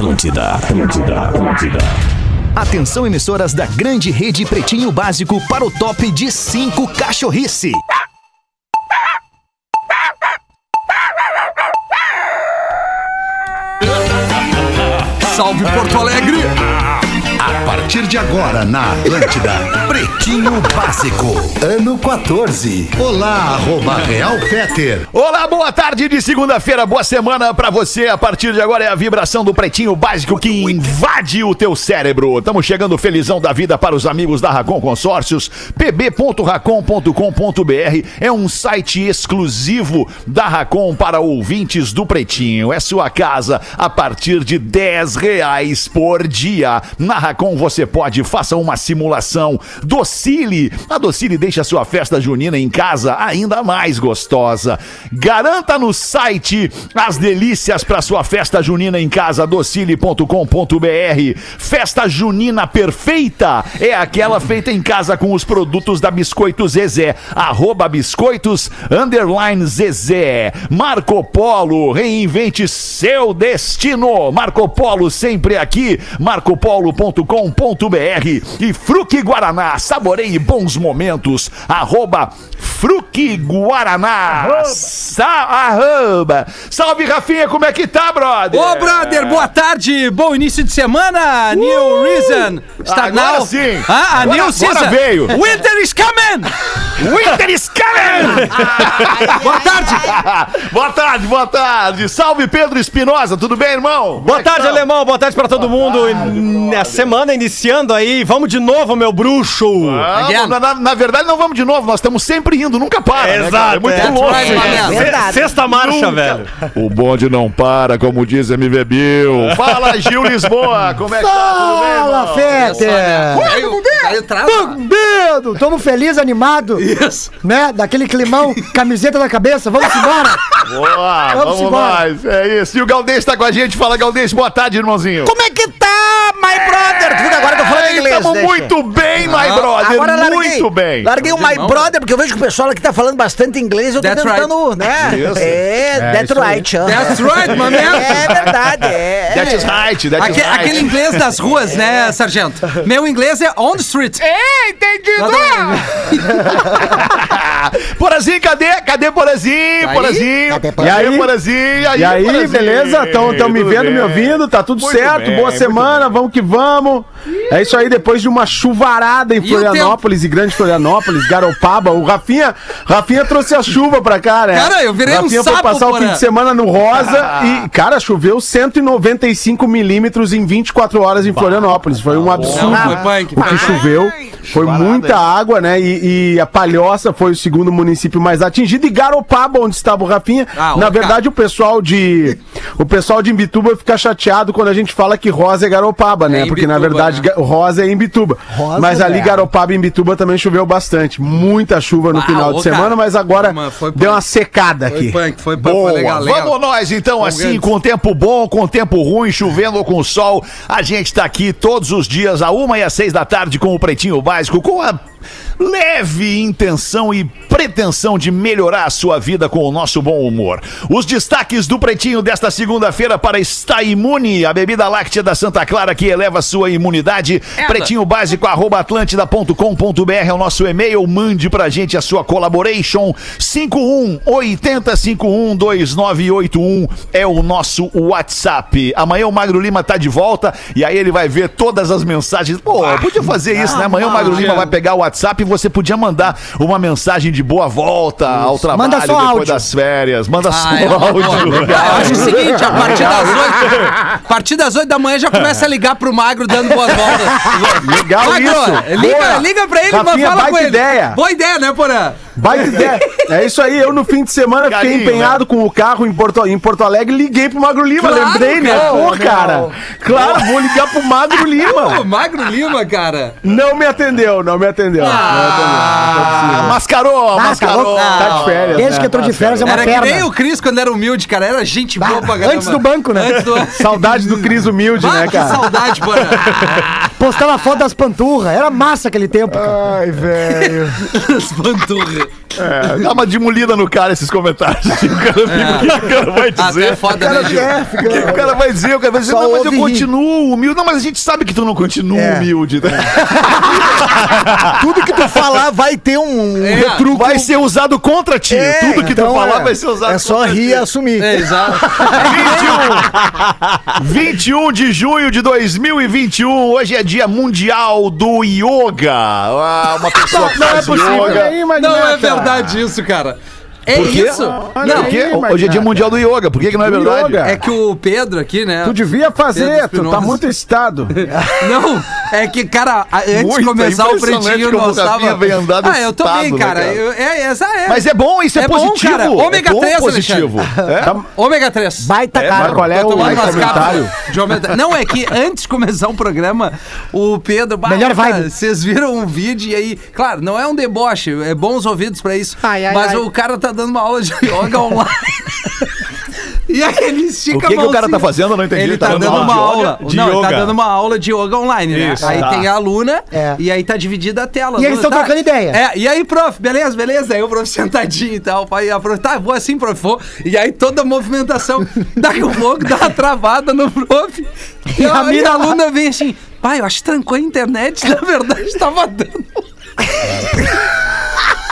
Atlântida, Atlântida, Atlântida. Atenção, emissoras da grande rede Pretinho Básico para o top de 5 cachorrice. Salve Porto Alegre! Partir de agora na Atlântida, Pretinho Básico, ano 14. Olá, arroba Real Feter. Olá, boa tarde de segunda-feira, boa semana pra você. A partir de agora é a vibração do Pretinho Básico que invade o teu cérebro. Estamos chegando felizão da vida para os amigos da Racon Consórcios. pb.racon.com.br é um site exclusivo da Racon para ouvintes do Pretinho. É sua casa a partir de 10 reais por dia. Na Racon você pode, faça uma simulação. Docile. A Docile deixa a sua festa junina em casa ainda mais gostosa. Garanta no site as delícias para sua festa junina em casa, docile.com.br. Festa junina perfeita é aquela feita em casa com os produtos da Biscoitos Zezé. Arroba biscoitos underline Zezé. Marco Polo, reinvente seu destino. Marco Polo sempre aqui. marcopolo.com.br e Fruque Guaraná. Saboreie bons momentos. Arroba Fruque Guaraná. Sa arroba. Salve, Rafinha, como é que tá, brother? Ô, brother, boa tarde, bom início de semana, New Reason. Está Agora now. sim. Ah, a Agora- New agora veio. Winter is coming! Winter is coming! Boa tarde! boa tarde, boa tarde. Salve, Pedro Espinosa, tudo bem, irmão? É Boa que tarde, tá? alemão. Boa tarde pra todo mundo. A semana iniciando aí. Vamos de novo, meu bruxo. Vamos, na, na- verdade, não vamos de novo, nós estamos sempre indo, nunca para. né, cara? Exato, É muito é. louco. Se- Sexta marcha, velho. O bonde não para, como diz MV Bill. Fala, Gil Lisboa, como é que tá? Bem, irmão? Fala, Feter! Caiu, caiu atrás. Medo! Tamo feliz, animado, Isso. né? Daquele climão, camiseta na cabeça, vamos embora! Boa, Vamos vamos, embora. mais. É isso. E o Galdês tá com a gente. Fala, Galdês, boa tarde, irmãozinho. Como é que tá, my brother? Tu viu que agora eu tô falando Ei, inglês, deixa. muito bem, my brother. Agora larguei, muito bem. larguei o my brother, porque eu vejo que o pessoal aqui tá falando bastante inglês, eu tô That's tentando, né? Isso. É, that's right. aham. That's right. É verdade, é. That is right, that is Aque- right. aquele inglês das ruas, né, sargento? Meu inglês é on the street. É, entendi. Porazinho, cadê? Cadê Porazinho? Porazinho. E aí? Porazinho? E aí, beleza? Estão me vendo, bem. me ouvindo? Tá tudo Muito certo? bem, Boa semana, vamos que vamos. É isso aí, depois de uma chuvarada em o Florianópolis e Grande Florianópolis, Garopaba, o Rafinha, Rafinha trouxe a chuva pra cá, né? Cara, eu virei um Rafinha sapo, foi passar o Porã. fim de semana no Rosa e, cara, choveu 195 milímetros em 24 horas em Florianópolis. Foi um absurdo. Não, foi punk, o que choveu. Foi muita água, né? E, e a Palhoça foi o segundo município mais atingido. E Garopaba, onde estava o Rafinha. Ah, Na verdade, o pessoal de. O pessoal de Imbituba fica chateado quando a gente fala que Rosa é Garopaba, né? É Porque na verdade né? Ga- Rosa é Imbituba. Rosa, mas ali é. Garopaba e Imbituba também choveu bastante. Muita chuva no Ah, final ô, de semana, cara. mas agora deu uma secada Foi aqui. punk, foi punk, Boa, foi legal, legal. vamos nós então, assim, com tempo bom, com tempo ruim, chovendo ou com sol. A gente tá aqui todos os dias, a uma e às seis da tarde, com o Pretinho Básico, com a leve intenção e pretensão de melhorar a sua vida com o nosso bom humor. Os destaques do Pretinho desta segunda-feira para Está Imune, a bebida láctea da Santa Clara que eleva a sua imunidade. Pretinho básico, arroba atlântida.com.br é o nosso e-mail. Mande pra gente a sua collaboration. 51 80 51 2981 é o nosso WhatsApp. Amanhã o Magro Lima tá de volta e aí ele vai ver todas as mensagens. Pô, podia fazer isso, né? Amanhã o Magro Lima vai pegar o WhatsApp e você podia mandar uma mensagem de boa volta ao trabalho Manda só depois áudio. das férias. Manda só Ah, é uma boa. áudio. Eu acho o seguinte, a partir das 8, a partir das 8 da manhã já começa a ligar pro Magro dando boas voltas. Legal Magro, isso. liga, Boa. liga pra ele, mas Rafinha, fala com ele. ideia. Boa ideia, né, Porã? Baita ideia. É isso aí, eu no fim de semana fiquei Carinho, empenhado com o carro em Porto, em Porto Alegre e liguei pro Magro Lima. Claro, Lembrei, né? cara. Pô, cara. Claro, vou ligar pro Magro Pô, Lima. Magro Lima, cara. Não me atendeu, não me atendeu. Ah, mascarou, Ah, tá louco? Tá de férias, Desde né? que entrou de férias é uma Era perna. que nem o Cris quando era humilde, cara. Era gente boa pra caramba. antes do banco, né? Antes do... Saudade do Cris humilde, Ah, né, que cara? saudade, Porã. Postava foto das panturras. Era massa aquele tempo, cara. Ai, velho. As panturras. É, dá uma demolida no cara esses comentários. O cara fica, o que o cara vai Até dizer? é foda, né, Gil? O que o cara vai dizer? O cara vai dizer, Só não, mas eu continuo humilde. Não, mas a gente sabe que tu não continua É. humilde. né? Tudo que tu falar vai ter um, um É, retruco. Vai ser usado contra ti. É, Tudo que tu então falar é. vai ser usado É só contra rir ti. e assumir. É, exato. 21 de junho de 2021, hoje é dia mundial do yoga. Ah, uma pessoa que Não é faz possível. yoga. Aí, mas Não é neta. verdade isso, cara. É Por quê? isso. Olha Não, quê? aí, Hoje é dia mundial do yoga. Por que, que não é verdade? yoga. é que o Pedro aqui, né? Tu devia fazer, tu tá muito excitado. Não, é que, cara, antes de Muito, começar é o impressionante pretinho, o nós Rafinha tava... vem andado Ah, eu tô bem, né, cara. cara? Eu- é, essa é. Mas é bom, isso é, É bom, positivo. cara. Ômega é bom 3, positivo. É? Tá- Ômega 3. Baita cara. Mas qual é o comentário? de ômega- Não, é que antes de começar o programa, o Pedro. bah, Melhor vibe. Vocês viram um vídeo e aí. Claro, não é um deboche, é bons ouvidos pra isso. Ai, ai, mas ai. o cara tá dando uma aula de yoga online. e aí ele estica O que, a que o cara tá fazendo? Eu não entendi. Ele tá, dando uma aula. de não, ele tá yoga. dando uma aula de yoga online, né? Isso, aí tá. tem a aluna É. e aí tá dividida a tela. E eles Aluna, tão trocando ideia. É, e aí, prof, beleza, beleza. Aí o prof sentadinho e tal. Aí a prof, tá, vou assim, prof, vou. E aí toda a movimentação. Daqui a pouco dá uma travada no prof. E a minha aluna vem assim, pai, eu acho que trancou a internet. Na verdade, tava dando.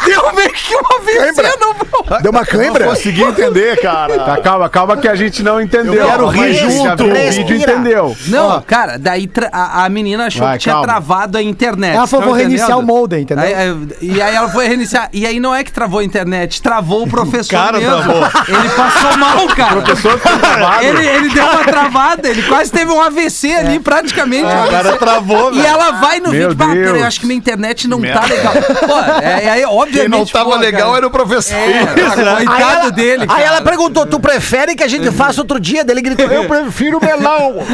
Deu meio que uma VC no prof. Deu uma cãibra? Não consegui entender, cara. Tá, calma, calma que a gente não entendeu. Eu quero rir junto. o vídeo entendeu. Não, cara, daí a, a menina achou Vai, que tinha calma. travado a internet. Ela falou, Tá vou reiniciar o modem, entendeu? Aí- aí- e aí ela foi reiniciar. E aí não é que travou a internet, travou o professor Cara, mesmo. travou. Ele passou mal, cara. travado. Ele, ele deu uma travada, ele quase teve um AVC ali, praticamente. um O cara travou, E velho. ela vai no Meu vídeo, "Bah, Deus. peraí, eu acho que minha internet não tá Merda. legal. Pô, é, é, obviamente. Quem não tava legal cara. era o professor. É, Aí coitado ela, dele, cara. aí ela perguntou: tu prefere que a gente faça outro dia? Daí ele gritou: eu prefiro melão.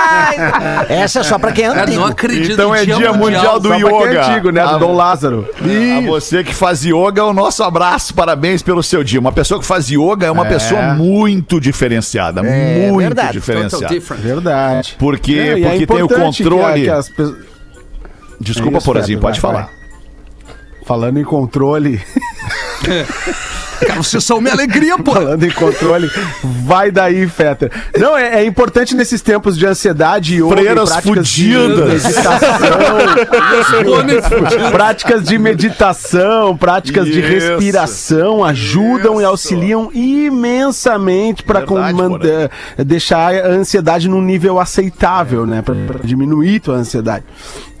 Essa é só pra quem é antigo. não acredito. Então é dia mundial do Só pra quem é yoga. antigo, né? Ah, Do Dom Lázaro. A você que faz yoga, o nosso abraço, parabéns pelo seu dia. Uma pessoa que faz yoga é uma pessoa muito diferenciada, muito verdade. diferenciada. Verdade. Por quê? É, e é Porque tem o importante que controle. que as Desculpa, Isso, Porazinho, Pepe, pode vai, falar. vai. Falando em controle, Cara, vocês são minha alegria, pô. falando em controle, vai daí, Fetter. Não, é, é importante nesses tempos de ansiedade e Freiras fudidas. meditação, práticas de meditação, práticas de Isso. respiração ajudam e Isso. auxiliam imensamente para deixar a ansiedade num nível aceitável, né? Para diminuir tua ansiedade.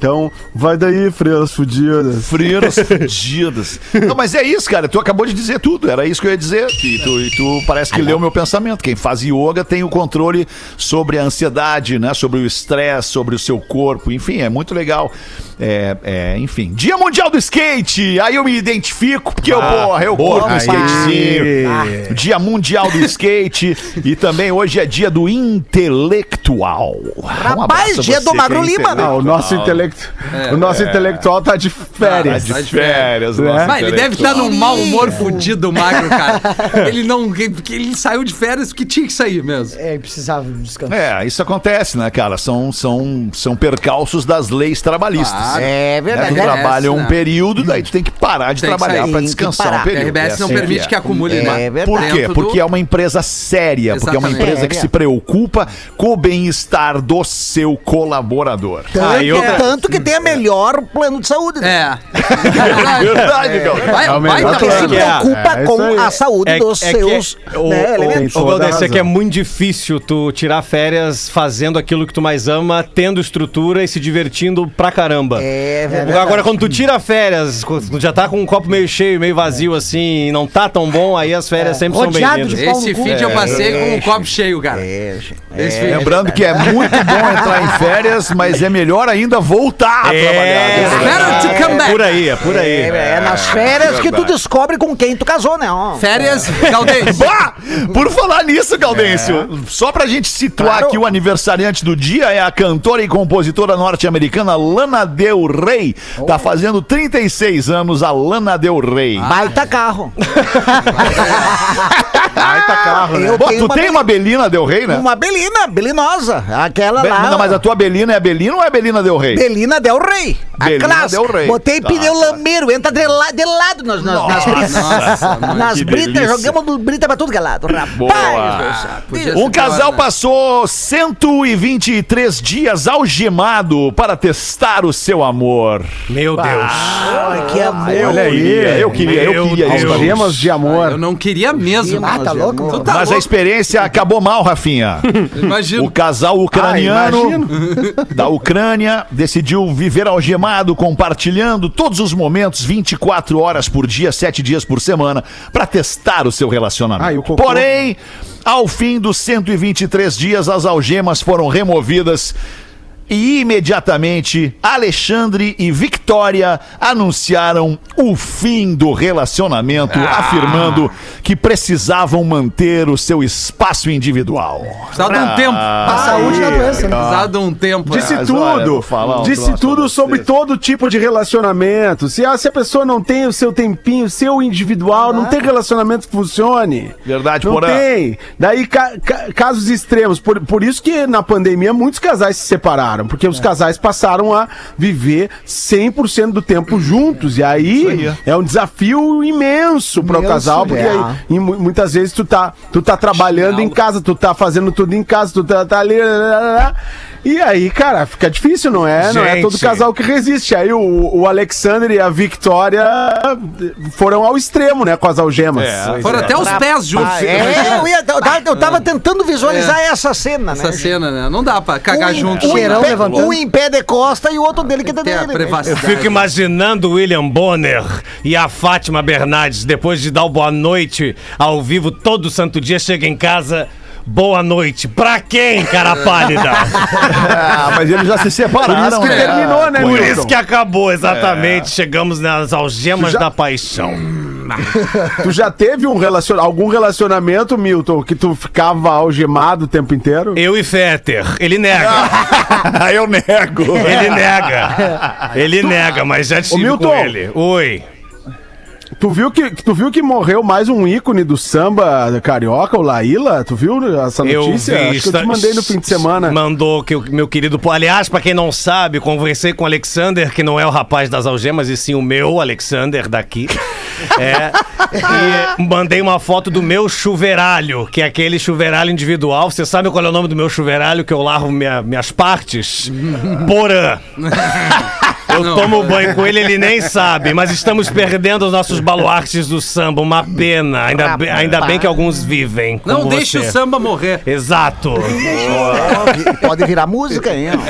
Então, vai daí, freiras fudidas. Freiras fudidas. Não, mas é isso, cara. Tu acabou de dizer tudo. Era isso que eu ia dizer. E tu, e tu parece que leu meu pensamento. Quem faz yoga tem o controle sobre a ansiedade, né? Sobre o estresse, sobre o seu corpo. Enfim, é muito legal. É, é, enfim. Dia Mundial do Skate. Aí eu me identifico, porque eu, porra, eu boa, corro skatezinho. Dia Mundial do Skate. e também hoje é dia do intelectual. Um Rapaz, a dia do é Magro Lima, né? Ah, o nosso, intelecto, o nosso intelectual tá de Tá férias. de férias, Né? Mas ele deve estar num mau humor fudido, magro, cara. Ele não. Porque ele saiu de férias porque tinha que sair mesmo. É, precisava de descanso. É, isso acontece, né, cara? São, são, são percalços das leis trabalhistas. Claro. É Né? verdade. Tu É, trabalha um né? período, daí tu tem que parar de Tem trabalhar sair, pra tem que descansar um A período. RBS não Essa permite é. que acumule É ma- verdade. Por quê? Porque é uma empresa séria, porque é uma Exatamente. empresa que se preocupa com o bem-estar do seu colaborador. Tanto, Ah, outra- tanto que tem a melhor plano de saúde. né? É. Verdade, cara. Vai, É o vai, melhor tá Que se plano. que é- preocupa é isso com a saúde É- dos é que seus o, né, o, elementos. é que é muito difícil tu tirar férias fazendo aquilo que tu mais ama, tendo estrutura e se divertindo pra caramba. É verdade. Agora, quando tu tira férias, tu já tá com um copo meio cheio, meio vazio assim, e não tá tão bom, aí as férias sempre são Rodeado bem-vindas. de pau Esse fim eu É, passei com um copo cheio, cara. É, Lembrando que é muito bom entrar em férias, mas é melhor ainda voltar a É, trabalhar. To come é back. por aí, é por aí. É, é nas férias que tu descobre com quem tu casou, né? ó. Férias, Galdês. Bah! Por falar nisso, Gaudêncio, só pra gente situar Claro. aqui o aniversariante do dia é a cantora e compositora norte-americana Lana Del Rey. Tá fazendo 36 anos a Lana Del Rey. Baita carro. Baita carro, né? Bom, tu uma tem uma Belina Del Rey, né? Uma Belina, Belinosa. Aquela Be- lá. Não, mas a tua Belina é Belina ou é Belina Del Rey? Belina Del Rey. A Belina clássica. Del Rey. Botei Tá, pneu tá. lameiro, entra de, la- de lado nas, nas, nas. Nossa, nas britas, jogamos do brita pra tudo que é lado. Rapaz, Um ser casal né? passou 123 dias algemado para testar o seu amor. Meu Deus. Ai, que amor. Olha aí. Eu queria, eu queria. Algemas de amor. Eu não queria mesmo. Ah, tá louco? Tu tá Mas a louco? experiência acabou mal, Rafinha. Imagina. O casal ucraniano Ah, da Ucrânia decidiu viver algemado, compartilhando todos os momentos, 24 horas por dia, 7 dias por semana, para testar o seu relacionamento. Ah? Porém, ao fim dos 123 dias, as algemas foram removidas. E imediatamente, Alexandre e Victoria anunciaram o fim do relacionamento, Ah. afirmando que precisavam manter o seu espaço individual. Precisava de um tempo. A saúde da doença. né? Precisava de um tempo. Disse é. Olha, eu tudo, falar um disse tudo sobre vocês. todo tipo de relacionamento. Se a, se a pessoa não tem o seu tempinho, o seu individual, não tem relacionamento que funcione. Verdade, Não Porã. tem. Daí, ca- ca- casos extremos. Por, por isso que na pandemia muitos casais se separaram. Porque os casais passaram a viver 100% do tempo juntos. E aí, aí. é um desafio imenso para o casal. Porque é. aí, e mu- muitas vezes tu tá, tu tá trabalhando em casa, tu tá fazendo tudo em casa, tu tá, tá ali. lá, lá, lá, lá. E aí, cara, fica difícil, não é? Não é Gente. todo casal que resiste. Aí o, o Alexander e a Victoria foram ao extremo, né? Com as algemas. Foram até os pés juntos. Ah, é, eu, ia, eu, tava, eu tava tentando visualizar essa cena, né? Essa cena, né? Não dá pra cagar um, junto. um, cheirão em um em pé de costa e o outro dele que tá dele. Eu privacidade. fico imaginando o William Bonner e a Fátima Bernardes, depois de dar o boa noite ao vivo todo santo dia, chega em casa. Boa noite. Pra quem, cara pálida? Ah, mas eles já se Por separaram, isso que né? terminou, né, Por Milton? isso que acabou, exatamente. Chegamos nas algemas Tu já- da paixão. Tu já teve um relacion... algum relacionamento, Milton, que tu ficava algemado o tempo inteiro? Eu e Fetter. Ele nega. Eu nego. Ele nega. Ele nega, mas já estive Milton. com ele. Oi. Tu viu que, tu viu que morreu mais um ícone do samba carioca, o Laíla? Tu viu essa notícia? Acho que eu te mandei no fim de semana. Mandou que o meu querido. Aliás, pra quem não sabe, conversei com o Alexander, que não é o rapaz das algemas, e sim o meu Alexander daqui. É. E mandei uma foto do meu chuveiralho, que é aquele chuveiralho individual. Você sabe qual é o nome do meu chuveiralho que eu lavo minha- minhas partes? Porã. Eu tomo banho com ele, ele nem sabe, mas estamos perdendo os nossos baluartes do samba. Uma pena. Ainda, bem- ainda bem que alguns vivem. como Não deixe o você. samba morrer. Exato. Pode, pode virar música, hein? ó.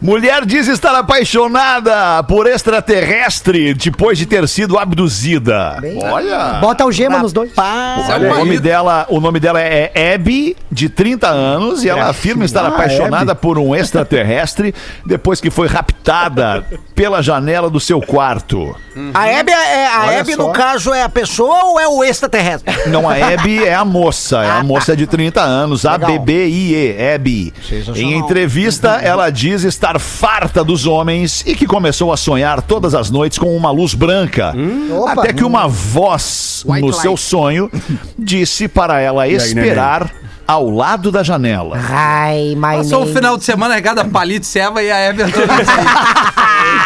Mulher diz estar apaixonada por extraterrestre depois de ter sido abduzida. Olha. Bota algema nos dois. É O nome, dela, o nome dela é Abby, de 30 anos, e ela afirma estar Ah, apaixonada por um extraterrestre depois que foi raptada pela janela do seu quarto. A Hebe, é, a Olha Hebe só. no caso, é a pessoa ou é o extraterrestre? Não, a Abby é a moça, é a moça de 30 anos, a. B-B-I-E, Abby. Sensacional. Em entrevista, ela diz estar farta dos homens e que começou a sonhar todas as noites com uma luz branca. Opa. Até que uma voz White no light. seu sonho disse para ela aí, esperar ao lado da janela. Ai, my Passou um name. final de semana regada a palito, ceva e a nessa aí.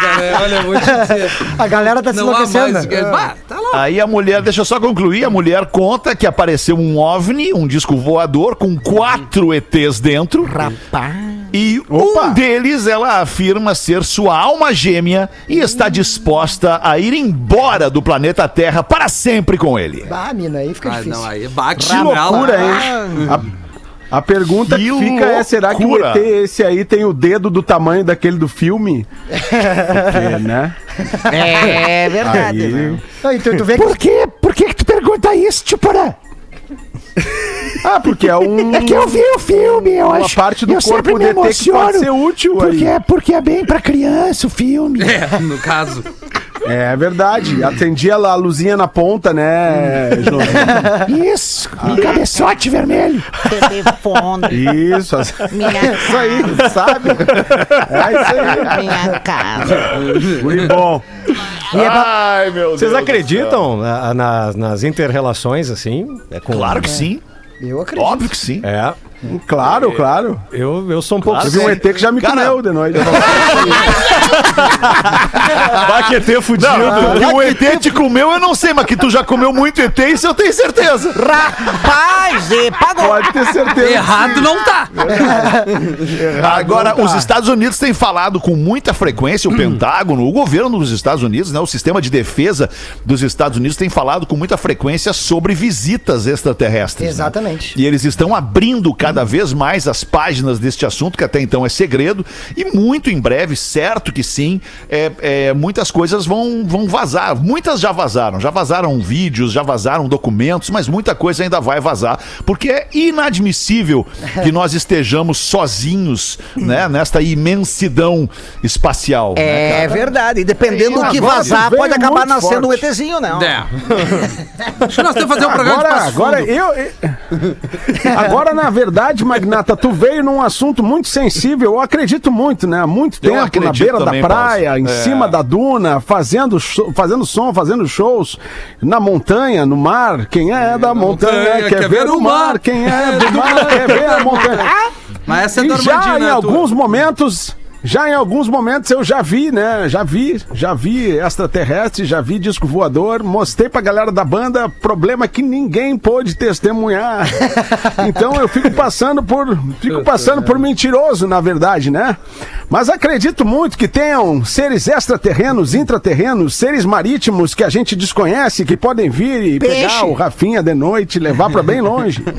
Cara, olha, eu vou te dizer. A galera tá se Não há enlouquecendo. mais. Bah, tá lá. Aí a mulher, deixa eu só concluir, a mulher conta que apareceu um OVNI, um disco voador com quatro ETs dentro. Rapaz. E Opa! um deles ela afirma ser sua alma gêmea e está disposta a ir embora do planeta Terra para sempre com ele. Ah, mina, aí fica Ah, difícil. não, aí bate Que loucura, hein? A, a pergunta que, Que fica é: será que o loucura. ET esse aí tem o dedo do tamanho daquele do filme? Porque, né? É verdade. Aí- né? Não, e tu, vê que que, por que que tu pergunta isso, Tuporã? Ah, porque é um. É que eu vi o filme, eu Uma acho. parte do eu corpo me que pode emociono, ser útil porque aí. é, porque é bem pra criança o filme. É, no caso. É verdade. Atendia lá a luzinha na ponta, né, João? Isso, um cabeçote vermelho. Telefone, Isso, as- minha isso aí, sabe? É isso aí. minha casa. Muito bom. Ai, meu Deus. Vocês do acreditam na- na- nas inter-relações, assim? É com-. Claro que sim. Eu acredito. Óbvio que sim. É. Claro, claro. Eu, eu sou um pouco... Eu vi um ET que já me Cara- comeu de noite. Vai que ET fudido. Não, que o ET te comeu, eu não sei, mas que tu já comeu muito ET, isso eu tenho certeza. Rapaz, e pagou. Pode ter certeza. Errado não tá. Agora, os Estados Unidos têm falado com muita frequência, o Pentágono, o governo dos Estados Unidos, né, o sistema de defesa dos Estados Unidos tem falado com muita frequência sobre visitas extraterrestres. né? Exatamente. E eles estão abrindo cada vez mais as páginas deste assunto, que até então é segredo, e muito em breve, certo que sim, é, é, muitas coisas vão, vão vazar. Muitas já vazaram, já vazaram vídeos, já vazaram documentos, mas muita coisa ainda vai vazar, porque é inadmissível que nós estejamos sozinhos, né, nesta imensidão espacial. né, É cara? verdade. E dependendo do que vazar, pode acabar nascendo um forte. ETzinho, né? É. Acho que nós temos que fazer um programa de Agora, passo agora eu, eu- Agora, na verdade, Magnata, tu veio num assunto muito sensível. Eu acredito muito, né? Há muito Eu tempo na beira também, da praia, Paulo. em É. cima da duna, fazendo, fazendo som, fazendo shows na montanha, no mar. Quem é da montanha, quer, ver o mar. Quem é do mar quer ver a montanha. Mas essa é E já Normandina, em tua. alguns momentos. Já em alguns momentos eu já vi, né? Já vi, já vi extraterrestre, já vi disco voador, mostrei pra galera da banda, problema que ninguém pôde testemunhar. Então eu fico passando por, fico passando por mentiroso, na verdade, né? Mas acredito muito que tenham seres extraterrenos, intraterrenos, seres marítimos que a gente desconhece, que podem vir e Peixe. pegar o Rafinha de noite e levar pra bem longe.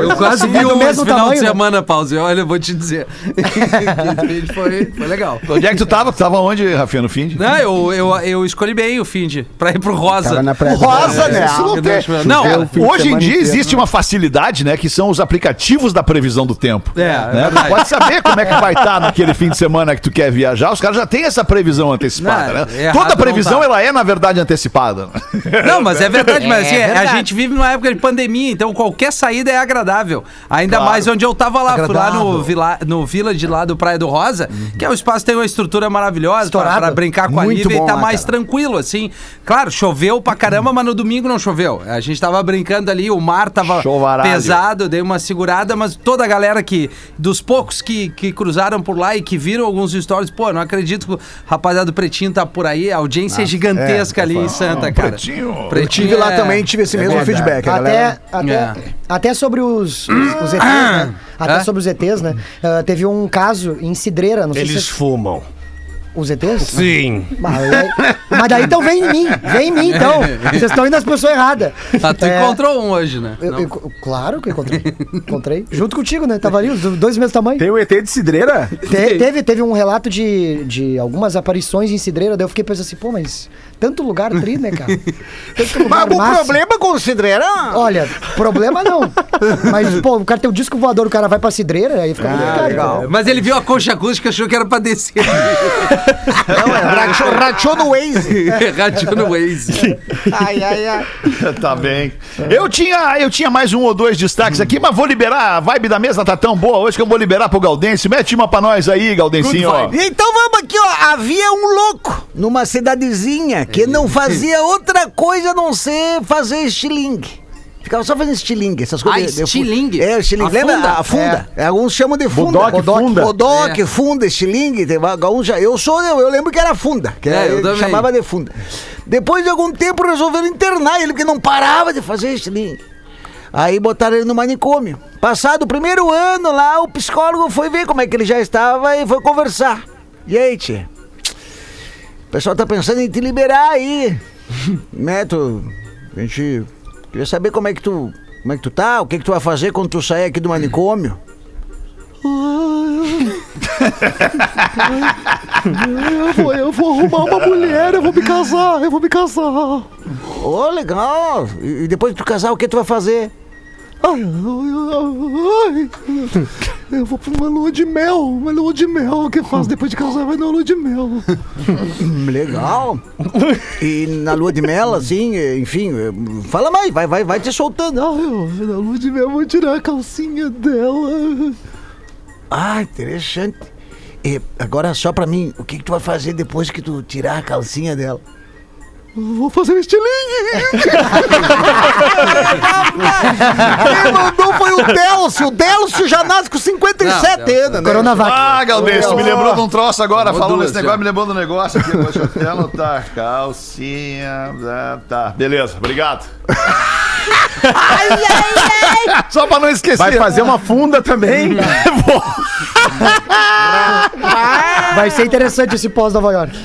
Eu quase vi É um esse mesmo final tamanho, de né? semana, Pause. Olha, eu vou te dizer. Vídeo foi, foi legal. Onde é que tu tava? Tu tava onde, Rafinha, no fim? de- Não, eu, eu, eu escolhi bem o Find pra ir pro Rosa. Tava na praia. Rosa, né? Isso não tem. Não, É, hoje em dia existe uma facilidade, né? Que são os aplicativos da previsão do tempo. É, é né? Tu verdade. pode saber como é que vai estar naquele fim de semana que tu quer viajar. Os caras já têm essa previsão antecipada, Não, né? Toda previsão, tá. ela é, na verdade, antecipada. Não, mas é verdade, mas É assim, a verdade. gente vive numa época de pandemia, então qualquer saída é agradável. Ainda Claro. mais onde eu tava lá, fui lá no, vila, no Village lá do Praia do Rosa, que é um espaço que tem uma estrutura maravilhosa pra brincar com a Muito Lívia e bom tá lá, mais cara. tranquilo, assim. Claro, choveu pra caramba, mas no domingo não choveu. A gente tava brincando ali, o mar tava Chovaralho. pesado, dei uma segurada, mas toda a galera que, dos poucos que, que cruzaram por lá e que viram alguns stories, pô, não acredito que o rapaziada do Pretinho tá por aí, a audiência é gigantesca ali em Santa, cara. Pretinho. Eu tive lá é- também, tive esse mesmo verdade. feedback. A Até, galera... até, É. até sobre os, os, os ETs, né? Até É? sobre os ETs, né? Ah, teve um caso em Cidreira, não sei Eles se fumam. os ETs. Sim. Mas, mas daí então vem em mim, vem em mim então. Vocês estão indo nas pessoas erradas. Ah, tu É, encontrou um hoje, né? eu- eu- claro que eu encontrei. Encontrei. Junto contigo, né? Tava ali, os dois do mesmo tamanho. Tem o ET de Cidreira? Te- teve, teve um relato de, de algumas aparições em Cidreira, daí eu fiquei pensando assim, pô, mas tanto lugar tri, né, cara? Tanto lugar Mas o massa. problema com o Cidreira... Olha, problema não. Mas, pô, o cara tem o disco voador, o cara vai pra Cidreira, aí fica complicado. legal. entendeu? Mas ele viu a concha acústica e achou que era pra descer. Não, é, rachou, rachou no Waze. Radiou no Waze. Ai, ai, ai. tá bem. Eu tinha, eu tinha mais um ou dois destaques aqui, mas vou liberar. A vibe da mesa tá tão boa hoje que eu vou liberar pro Gaudense. Mete uma pra nós aí, Gaudensinho. ó. Então vamos aqui, ó. Havia um louco numa cidadezinha que não fazia outra coisa a não ser fazer estilingue. Ficava só fazendo estilingue, essas coisas. Ah, estilingue? É, estilingue. A Lembra? funda? A funda. Alguns chamam de funda. Bodoque, funda. Bodoque, funda, estilingue. tem alguns já- Eu sou, eu, eu lembro que era funda. Que É, eu eu também. chamava de funda. Depois de algum tempo resolveram internar ele, porque não parava de fazer estilingue. Aí botaram ele no manicômio. Passado o primeiro ano lá, o psicólogo foi ver como é que ele já estava e foi conversar. E aí, tia? O pessoal tá pensando em te liberar aí. né, tu... A gente queria saber como é que tu... Como é que tu tá? O que que tu vai fazer quando tu sair aqui do manicômio? Eu vou, eu vou arrumar uma mulher, eu vou me casar, eu vou me casar. Ô, legal. E e depois de tu casar, o que tu vai fazer? Ai, ai, ai, eu vou pra uma lua de mel, uma lua de mel. O que faz depois de casar vai na lua de mel. Legal. E na lua de mel, assim, enfim, fala mais, vai, vai, vai te soltando. Ai, eu, na lua de mel eu vou tirar a calcinha dela. Ah, interessante. E agora só pra mim, o que, que tu vai fazer depois que tu tirar a calcinha dela? Vou fazer um estilingue. Quem mandou foi o Delcio. O Delcio já nasce com 57 Não, anos, né? Coronavac. Ah, Galdêncio, me lembrou de um troço agora, Vou falando desse negócio, me lembrou do negócio aqui. Deixa eu até anotar. Calcinha. tá, Tá, beleza, obrigado. Só pra não esquecer. Vai fazer uma funda também. Vai ser interessante esse pós-Nova York.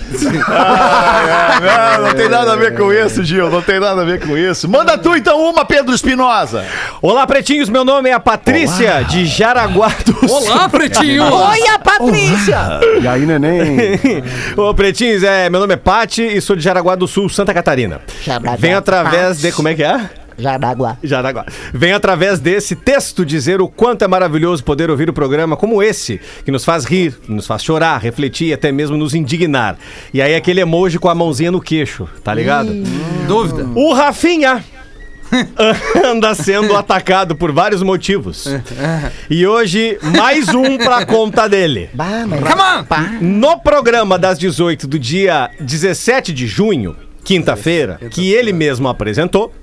Ah, não, não tem nada a ver com isso, Gil. Não tem nada a ver com isso. Manda tu então uma, Pedro Espinosa. Olá, pretinhos. Meu nome é a Patrícia, de Jaraguá do Sul. Olá, pretinho! Oi, a Patrícia! E aí, neném? Ô, pretinhos, é, meu nome é Pati e sou de Jaraguá do Sul, Santa Catarina. Jaraguá. Venho através de. Como é que é? Jaraguá. Jaraguá. Venho através desse texto dizer o quanto é maravilhoso poder ouvir o programa como esse, que nos faz rir, nos faz chorar, refletir e até mesmo nos indignar. E aí aquele emoji com a mãozinha no queixo, tá ligado? Dúvida. O Rafinha anda sendo atacado por vários motivos. E hoje, mais um pra conta dele. Bah, mas... Come on! No programa das 18 do dia 17 de junho, quinta-feira, que ele mesmo apresentou,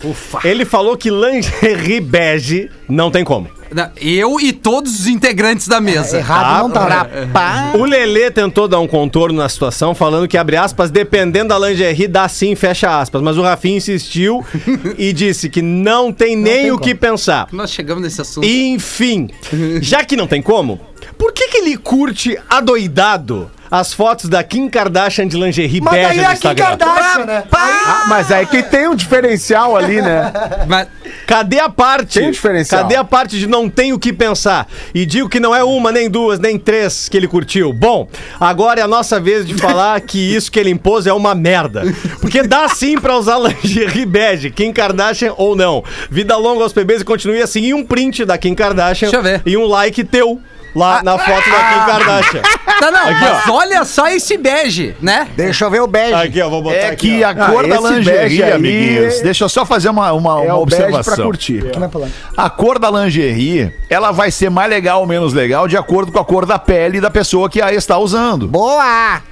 ele falou que lingerie bege não tem como. Eu e todos os integrantes da mesa. Errado não tá. O Lelê tentou dar um contorno na situação, falando que, abre aspas, dependendo da lingerie, dá sim, fecha aspas. Mas o Rafinha insistiu e disse que não tem nem tem o como. que pensar. Nós chegamos nesse assunto. Enfim, já que não tem como, por que, que ele curte adoidado as fotos da Kim Kardashian de lingerie Mas bege daí no é Kim Instagram? Kardashian, né? Ah, mas aí que tem um diferencial ali, né? Mas, Cadê a parte? Tem um diferencial. Cadê a parte de não tem o que pensar? E digo que não é uma, nem duas, nem três que ele curtiu. Bom, agora é a nossa vez de falar que isso que ele impôs é uma merda. Porque dá sim pra usar lingerie bege, Kim Kardashian ou não. Vida longa aos bebês e continue assim. E um print da Kim Kardashian Deixa eu ver. e um like teu lá na foto da Kim Kardashian. tá, não, Aqui, mas olha só esse bege, né? Deixa eu ver o bege. Aqui, ó, vou botar É aqui. que ó. a cor da esse bege lingerie, aí amiguinhos, deixa eu só fazer uma, uma, É uma o bege pra observação. curtir. Vai falar? A cor da lingerie, ela vai ser mais legal ou menos legal de acordo com a cor da pele da pessoa que a está usando. Boa!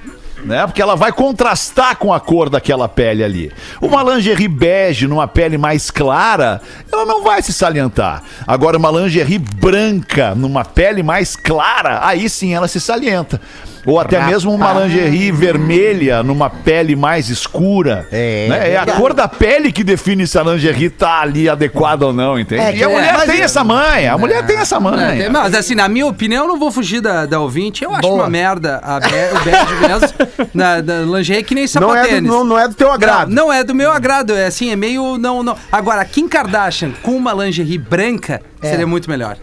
Né? Porque ela vai contrastar com a cor daquela pele ali. Uma lingerie bege numa pele mais clara, ela não vai se salientar. Agora, uma lingerie branca numa pele mais clara, aí sim ela se salienta. Ou até mesmo uma lingerie vermelha numa pele mais escura. É, né? é a cor da pele que define se a lingerie tá ali adequada ou não, entende? É, e a que- mulher mas- tem essa manha, a mulher tem essa É, manha. tem- mas assim, na minha opinião, eu não vou fugir da, da ouvinte. Eu acho Boa. uma merda a be o bege mesmo. Na, da lingerie que nem Não é, do, sapatênis. não, não é do teu agrado. Não, não é do meu agrado, é assim, é meio não, não. Agora, Kim Kardashian com uma lingerie branca seria muito melhor.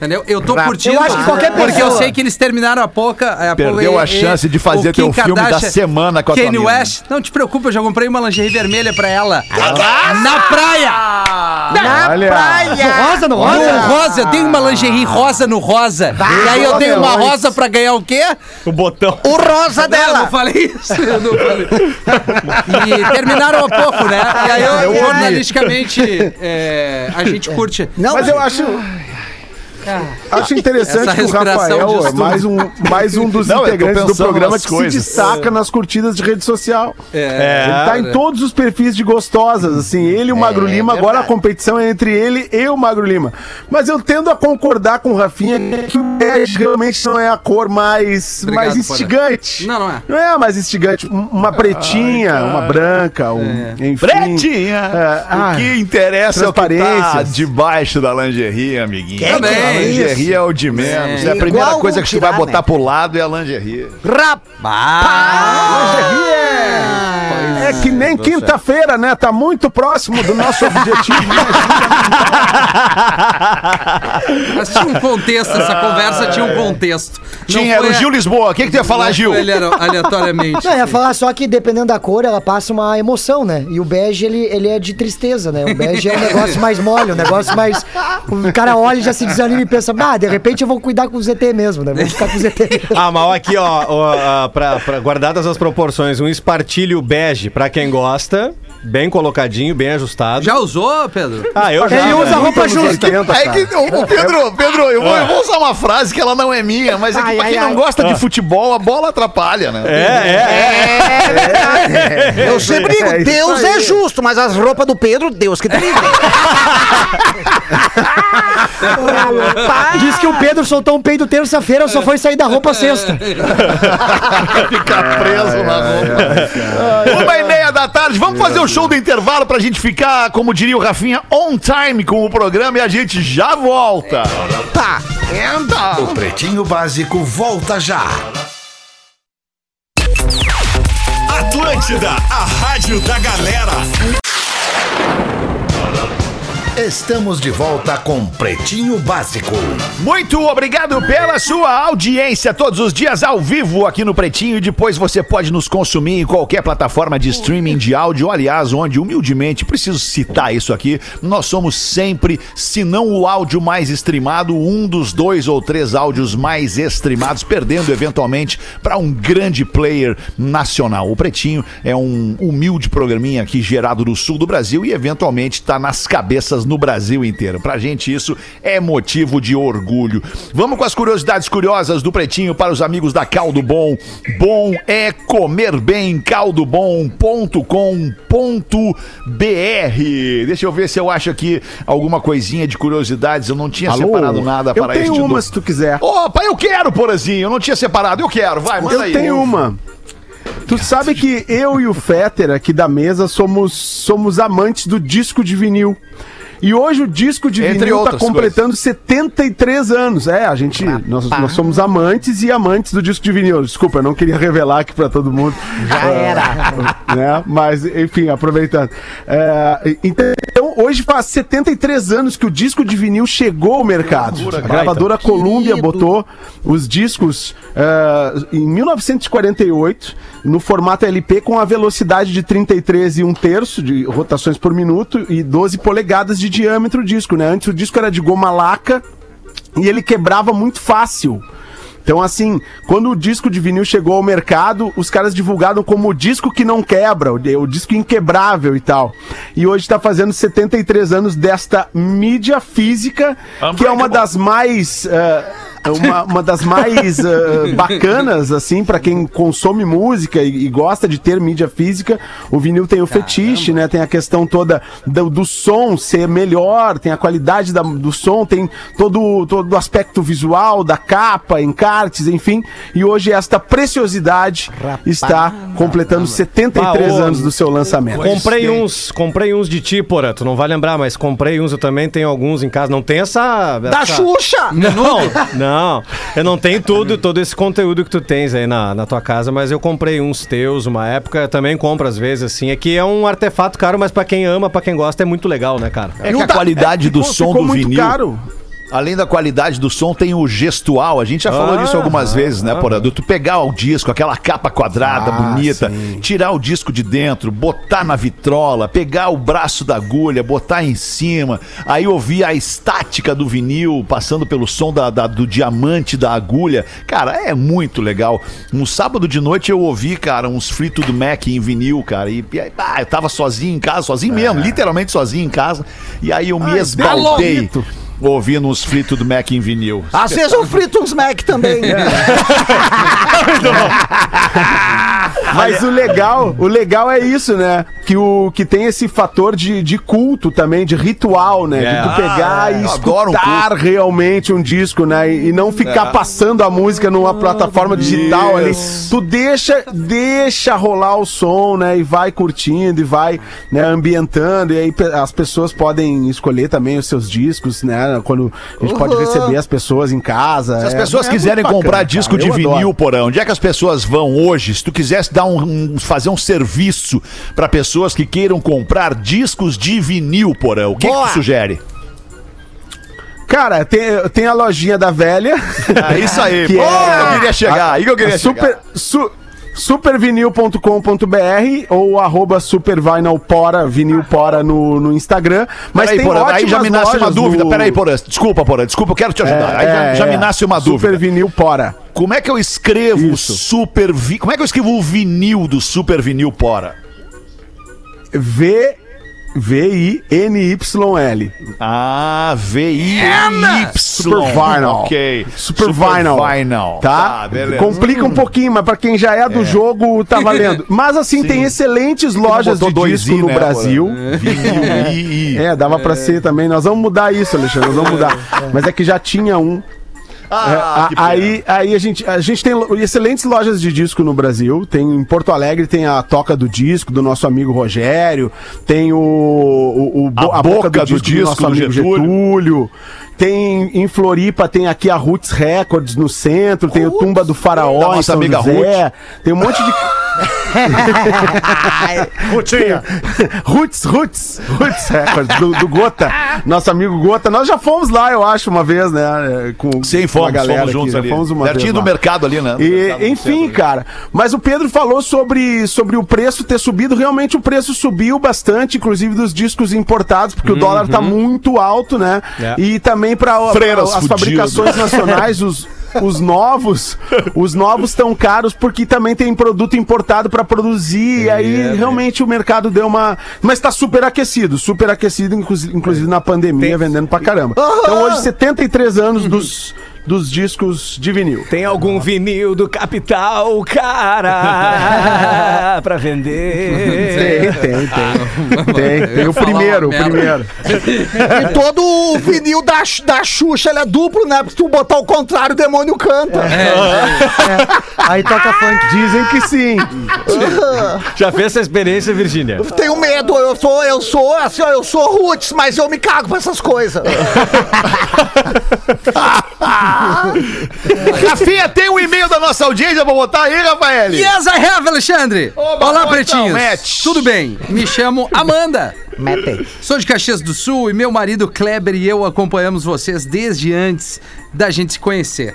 Entendeu? Eu tô curtindo. Eu acho que qualquer Porque eu pessoa- sei que eles terminaram pouco. há Perdeu a chance de fazer o teu Kim filme da Kardashian, semana com a Kanye. West. Não te preocupa, eu já comprei uma lingerie vermelha pra ela. Na praia! Olha. No rosa, no No rosa? rosa, eu tenho uma lingerie rosa no rosa. e aí eu tenho uma rosa pra ganhar o quê? O botão. O rosa Não, eu dela. não falei isso. Eu não falei. E terminaram há pouco, né? E aí, eu, Eu jornalisticamente, é, a gente curte. Não, Mas eu acho. Acho interessante Essa que o Rafael é mais um, mais um dos Não, integrantes do programa que coisas. se destaca nas curtidas de rede social. É, Ele tá em todos os perfis de gostosas, assim, ele e o Magro Lima, agora a competição é entre ele e o Magro Lima. Mas eu tendo a concordar com o Rafinha que o bege realmente não é a cor mais, Obrigado, mais instigante. Não, não é. Não é a mais instigante. Um- Uma pretinha, uma branca, um, enfim. Pretinha! É, o ah, que interessa é o que tá debaixo da lingerie, amiguinho. Também. A lingerie é o de menos. É, a Igual primeira coisa que tu tirar, vai botar né? pro lado é a lingerie. Rapaz! Ah, É É que nem quinta-feira, né? Tá muito próximo do nosso objetivo. Mas tinha um contexto, essa conversa tinha um contexto. Não Tinha, era o a- Gil Lisboa. O que, que tu ia falar, não Gil? ele ale- aleatoriamente. Não, eu ia falar só que dependendo da cor, ela passa uma emoção, né? E o bege, ele, ele é de tristeza, né? O bege é um negócio mais mole, um negócio mais. O cara olha e já se desanima e pensa, ah, de repente eu vou cuidar com o ZT mesmo, né? Vou ficar com o ZT mesmo. Ah, mas ó, aqui, ó, ó, ah, pra, pra- guardadas as proporções, um espartilho bege pra quem gosta, bem colocadinho, bem ajustado. Já usou, Pedro? Ah, eu já. Ele usa roupa justa. É que, ô, ô, Pedro, Pedro, eu vou, eu vou usar uma frase que ela não é minha, mas é que Ai, pra ai, quem ai. não gosta de futebol, a bola atrapalha, né? É, é, Eu sempre digo, É Deus é justo, mas as roupas do Pedro, Deus que te livre. Diz que o Pedro soltou um peido terça-feira, só foi sair da roupa sexta. Ficar preso na roupa. Uma e meia da tarde, vamos fazer o show do intervalo pra gente ficar, como diria o Rafinha, on time com o programa e a gente já volta. Tá. Entra! O Pretinho Básico volta já. Atlântida, a rádio da galera. Estamos de volta com Pretinho Básico. Muito obrigado pela sua audiência todos os dias ao vivo aqui no Pretinho depois você pode nos consumir em qualquer plataforma de streaming de áudio, aliás, onde humildemente preciso citar isso aqui, nós somos sempre, se não o áudio mais streamado, um dos dois ou três áudios mais streamados, perdendo eventualmente para um grande player nacional. O Pretinho é um humilde programinha aqui gerado no sul do Brasil e eventualmente está nas cabeças no Brasil inteiro. Pra gente isso é motivo de orgulho. Vamos com as curiosidades curiosas do Pretinho para os amigos da Caldo Bom. Bom é comer bem, caldobom.com.br. Deixa eu ver se eu acho aqui alguma coisinha de curiosidades. Eu não tinha separado nada eu para tenho este uma do- se tu quiser. Opa, eu quero, Porazinho. Eu não tinha separado. Eu quero. Vai, manda Eu aí. tenho uma. Tu sabe que eu e o Fetter aqui da mesa somos, somos amantes do disco de vinil. E hoje o disco de Entre vinil tá completando 73 anos. É, a gente. Nós, nós somos amantes e amantes do disco de vinil. Desculpa, eu não queria revelar aqui pra todo mundo. Já era. né? Mas, enfim, aproveitando. É, então, hoje faz 73 anos que o disco de vinil chegou ao mercado. A gravadora Columbia botou os discos é, em 1948 no formato LP com a velocidade de 33 e um terço de rotações por minuto e 12 polegadas de diâmetro o disco, né? Antes o disco era de goma laca e ele quebrava muito fácil. Então, assim, quando o disco de vinil chegou ao mercado, os caras divulgaram como o disco que não quebra, o, disco inquebrável e tal. E hoje tá fazendo 73 anos desta mídia física, que é uma das mais. eh, uma, uma das mais eh, bacanas, assim, pra quem consome música e, e gosta de ter mídia física. O vinil tem o fetiche, né? Tem a questão toda do, do som ser melhor, tem a qualidade da- do som, tem todo, todo o aspecto visual da capa, encartes, enfim. E hoje esta preciosidade está completando 73 Ah, ô, anos do seu lançamento. Comprei uns, comprei uns de ti, Porã. Tu não vai lembrar, mas comprei uns, eu também tenho alguns em casa. Não tem essa. Da essa- Xuxa! Não, não. Eu não tenho tudo, todo esse conteúdo que tu tens aí na, na tua casa, mas eu comprei uns teus uma época, eu também compro às vezes, assim. É que é um artefato caro, mas pra quem ama, pra quem gosta, é muito legal, né, cara? É que a qualidade do Ficou- som ficou do muito vinil. caro. Além da qualidade do som, tem o gestual. A gente já falou Ah, disso algumas ah, vezes, né, ah. Porã? Do tu pegar o disco, aquela capa quadrada, Ah, bonita, sim. tirar o disco de dentro, botar na vitrola, pegar o braço da agulha, botar em cima, aí ouvir a estática do vinil passando pelo som da, da- do diamante da agulha. Cara, é muito legal. Um sábado de noite eu ouvi, cara, uns fritos do Mac em vinil, cara. E, e aí, ah, eu tava sozinho em casa, sozinho mesmo, literalmente sozinho em casa. E aí eu me esbaldei. Ouvindo uns fritos do Mac em vinil. Às vezes eu frito uns Mac também. Mas o legal, o legal é isso, né? Que, o, que tem esse fator de, de culto também, de ritual, né? É. De tu pegar Ah, e eu adoro um escutar realmente um disco, né? E, e não ficar passando a música numa plataforma digital ali. Tu deixa, deixa rolar o som, né? E vai curtindo e vai né, ambientando. E aí as pessoas podem escolher também os seus discos, né? Né? Quando a gente pode receber as pessoas em casa. Se as é- pessoas é quiserem muito comprar bacana, disco cara. de vinil, adoro. porão, onde é que as pessoas vão hoje? Se tu quisesse dar um, um- fazer um serviço pra pessoas que queiram comprar discos de vinil, porão, o que, que tu sugere? Cara, tem, tem a lojinha da velha. É isso aí, Que pô, é- eu queria chegar, aí que eu queria super, su, supervinil.com.br ou arroba supervinylpora, vinilpora no, no Instagram. Mas Peraí, tem Porã, aí já me nasce uma dúvida. no- Peraí, Porã, desculpa, Porã, desculpa, eu quero te ajudar. aí já, É, já me é, nasce uma dúvida. Supervinilpora. Como é que eu escrevo Isso. super vi... Como é que eu escrevo o vinil do super vinil Pora? V V-I-N-Y-L. Ah, V-I-Y. Super Vinyl. Ok. Super, Vinyl. Vinyl. Tá? beleza. Complica um pouquinho, mas pra quem já é do jogo, tá valendo. Mas assim, tem excelentes lojas de disco i, no né, Brasil. Vinil, I, I. É, dava pra ser também. Nós vamos mudar isso, Alexandre. Nós vamos mudar. Mas é que já tinha um. É, Ah, a- pena. aí, aí a gente, a gente tem excelentes lojas de disco no Brasil. Tem em Porto Alegre tem a Toca do Disco do nosso amigo Rogério. Tem o, o- o bo- A Boca do Disco do Getúlio. Tem em Floripa tem aqui a Roots Records no centro. Tem o Tumba do Da Faraó em nossa São amiga José. Tem um monte de Rutinha. Roots, Roots, Roots Records, do, do Gota, nosso amigo Gota. Nós já fomos lá, eu acho, uma vez, né? Com, Sim, com fomos, a galera fomos juntos aqui, já ali. Fomos uma Pertinho vez do mercado ali, né? E, enfim, cara. Mas o Pedro falou sobre, sobre o preço ter subido. Realmente o preço subiu bastante, inclusive dos discos importados, porque o dólar tá muito alto, né? É. E também para Freiras as fabricações nacionais, os. Os novos, os novos estão caros porque também tem produto importado para produzir. e aí realmente o mercado deu uma. Mas tá super aquecido, super aquecido, inclusive, inclusive na pandemia, vendendo pra caramba. Então hoje, 73 anos dos, dos discos de vinil. Tem algum vinil do Capital, cara, pra Tem, vender? tem, tem. Tem, tem o falar primeiro, o primeiro. E todo o vinil da, da Xuxa, ele é duplo, né? Porque se tu botar o contrário, o demônio canta. Aí toca funk. Dizem que sim. Já fez essa experiência, Virgínia? Tenho medo, eu sou, eu sou, assim, ó, eu sou roots, mas eu me cago pra essas coisas. Rafinha, tem um e-mail da nossa audiência pra botar aí, Rafael? Yes, I have, Alexandre! Oba, Olá, então, pretinhos! mete. Tudo bem? Me chamo Amanda. Mete. Sou de Caxias do Sul e meu marido Kleber e eu acompanhamos vocês desde antes da gente se conhecer.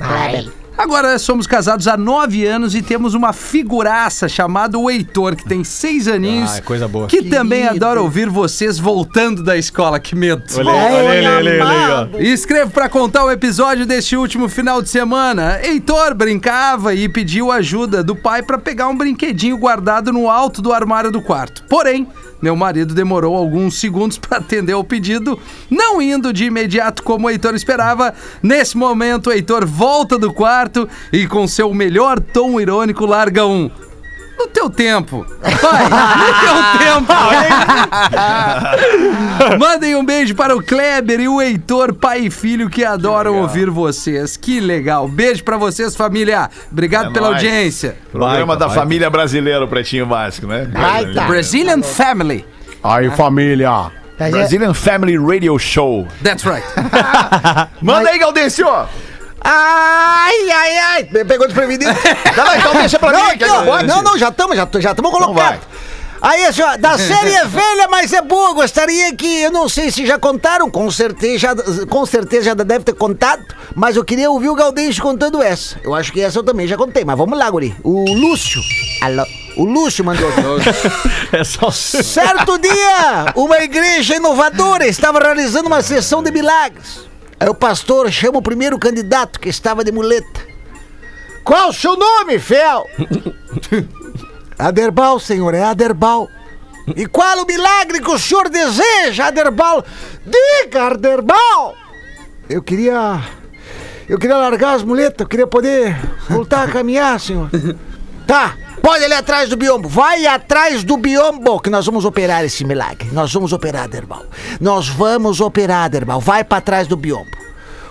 Agora somos casados há nove anos e temos uma figuraça chamada o Heitor, que tem seis aninhos. Ah, é coisa boa. Que também adora ouvir vocês voltando da escola. Que medo. Olha aí, olha aí, olha aí, olha aí, ó. E escrevo pra contar o episódio deste último final de semana. Heitor brincava e pediu ajuda do pai pra pegar um brinquedinho guardado no alto do armário do quarto. Porém, meu marido demorou alguns segundos pra atender o pedido, não indo de imediato como o Heitor esperava. Nesse momento, o Heitor volta do quarto e com seu melhor tom irônico larga um no teu tempo. Pai, no teu tempo. Mandem um beijo para o Kleber e o Heitor, pai e filho, que adoram ouvir vocês. Que legal. Beijo para vocês, família. Obrigado É pela nóis. audiência. Programa Baita, da baita. família brasileira, o Pretinho Básico, né? Baita. Brazilian Family. Aí, família. É, Brazilian Family Radio Show. That's right. Manda aí, Gaudêncio! Ai, ai, ai. Pegou desprevenido. Dá lá, então deixa pra Não, mim. aqui, ó. não, não, já estamos, já estamos já tamo colocando. vai. Aí, assim, ó, da série é velha, mas é boa. Gostaria que, eu não sei se já contaram, com certeza, já, com certeza já deve ter contado, mas eu queria ouvir o Gaudense contando essa. Eu acho que essa eu também já contei, mas vamos lá, guri. O Lúcio. Alô, o Lúcio mandou. É só... Certo dia, uma igreja inovadora estava realizando uma sessão de milagres. Aí o pastor chama o primeiro candidato que estava de muleta. Qual o seu nome, fiel? Aderbal, senhor, é Aderbal. E qual o milagre que o senhor deseja, Aderbal? Diga, Aderbal! Eu queria. Eu queria largar as muletas, eu queria poder voltar a caminhar, senhor. Tá, pode ir ali atrás do biombo. Vai atrás do biombo que nós vamos operar esse milagre. Nós vamos operar, Derbal. Nós vamos operar, Derbal. Vai pra trás do biombo.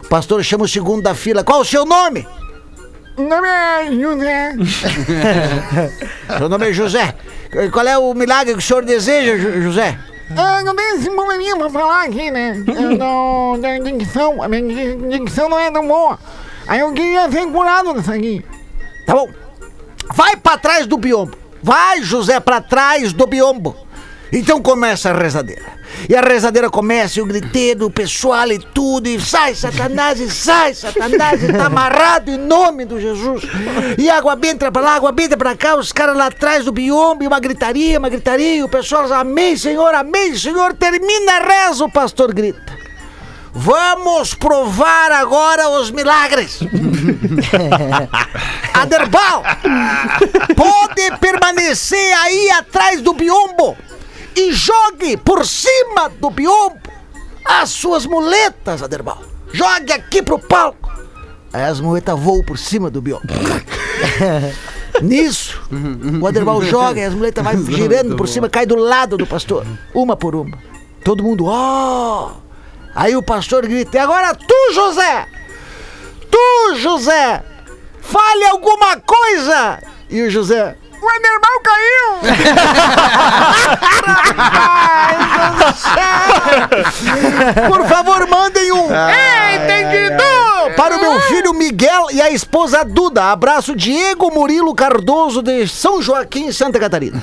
O pastor chama o segundo da fila. Qual o seu nome? Nome é José. seu nome é José. Qual é o milagre que o senhor deseja, Jo- José? Ah, não tem esse problema, vou falar aqui, né? Eu não, da dicção, a minha di- dicção não é tão boa. Aí eu queria ser curado disso aqui. Tá bom. Vai pra trás do biombo. Vai, José, pra trás do biombo. Então começa a rezadeira. E a rezadeira começa, e o griteiro, o pessoal e tudo, e sai Satanás, e sai Satanás, e tá amarrado em nome do Jesus. E água benta pra lá, água benta pra cá, os caras lá atrás do biombo, e uma gritaria, uma gritaria, e o pessoal, amém, Senhor, amém, Senhor, termina a reza, o pastor grita. Vamos provar agora os milagres. Aderbal, pode permanecer aí atrás do biombo e jogue por cima do biombo as suas muletas, Aderbal. Jogue aqui pro palco. Aí as muletas voam por cima do biombo. Nisso, o Aderbal joga e as muletas vai girando por cima, cai do lado do pastor, uma por uma. Todo mundo, ó. Aí o pastor grita: E agora tu, José! Tu, José! Fale alguma coisa! E o José. O Aderbal caiu! Por favor, mandem um. Entendido! Para o meu filho Miguel e a esposa Duda. Abraço Diego Murilo Cardoso de São Joaquim, Santa Catarina.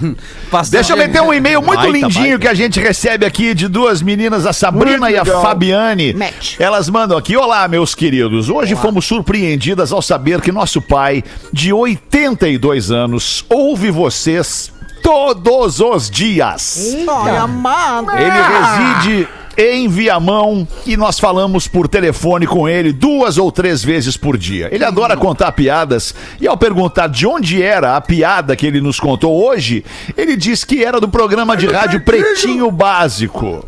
Pastor- Deixa eu meter um e-mail muito Baita, lindinho baita. que a gente recebe aqui de duas meninas, a Sabrina Muito e a legal. Fabiane. Match. Elas mandam aqui: Olá, meus queridos. Hoje fomos surpreendidas ao saber que nosso pai, de 82 anos, ouve vocês todos os dias. Amado. Ele reside em Viamão e nós falamos por telefone com ele duas ou três vezes por dia. Ele adora contar piadas e ao perguntar de onde era a piada que ele nos contou hoje, ele diz que era do programa de rádio Pretinho Básico.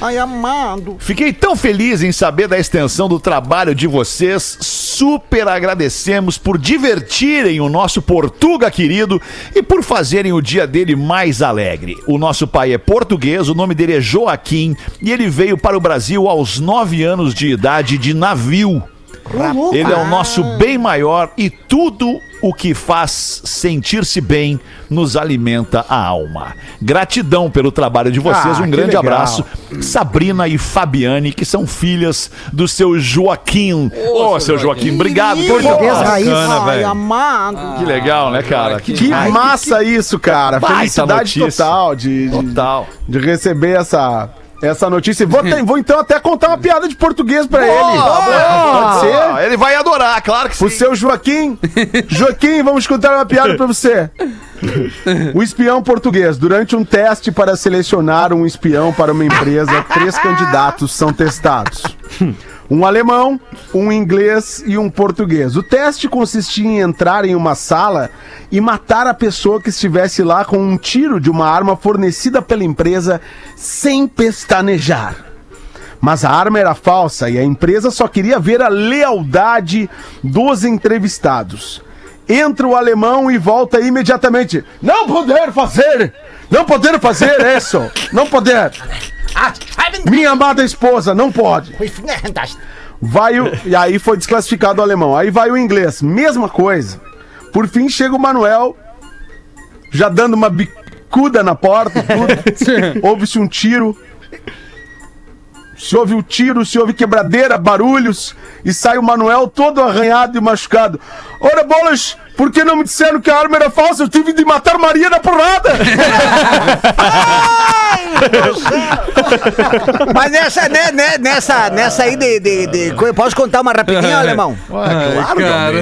Ai, amado. Fiquei tão feliz em saber da extensão do trabalho de vocês. Super agradecemos por divertirem o nosso Portuga querido e por fazerem o dia dele mais alegre. O nosso pai é português, o nome dele é Joaquim e ele veio para o Brasil aos nove anos de idade de navio. Ele é o nosso bem maior e tudo o que faz sentir-se bem nos alimenta a alma. Gratidão pelo trabalho de vocês. Ah, um que grande legal. abraço. Sabrina e Fabiane, que são filhas do seu Joaquim. Ô, seu Joaquim, obrigado. por Português tudo. raiz. Bacana, Ai, velho. amado. Que legal, né, cara? Que massa isso, cara. Felicidade notícia. total de, de, Total. de receber essa, essa notícia. Vou, vou então até contar uma piada de português pra ele. Pode ser? Ele vai adorar, claro que sim. O seu Joaquim. Joaquim, vamos contar uma piada pra você. O espião português. Durante um teste para selecionar um espião para uma empresa, três candidatos são testados. Um alemão, um inglês e um português. O teste consistia em entrar em uma sala e matar a pessoa que estivesse lá com um tiro de uma arma fornecida pela empresa sem pestanejar. Mas a arma era falsa e a empresa só queria ver a lealdade dos entrevistados. Entra o alemão e volta imediatamente. Não poder fazer! Não poder fazer isso! Não poder! Minha amada esposa, não pode! Vai o... E aí foi desclassificado o alemão. Aí vai o inglês, mesma coisa. Por fim chega o Manuel, já dando uma bicuda na porta, tudo. Ouve-se um tiro. Se ouve o tiro, se ouve quebradeira, barulhos, e sai o Manuel todo arranhado e machucado. Ora, bolas, por que não me disseram que a arma era falsa? Eu tive de matar Maria na porrada! Mas nessa, né, né, nessa, nessa aí de, de, de coisa, Posso contar uma rapidinha, alemão? Ai, cara.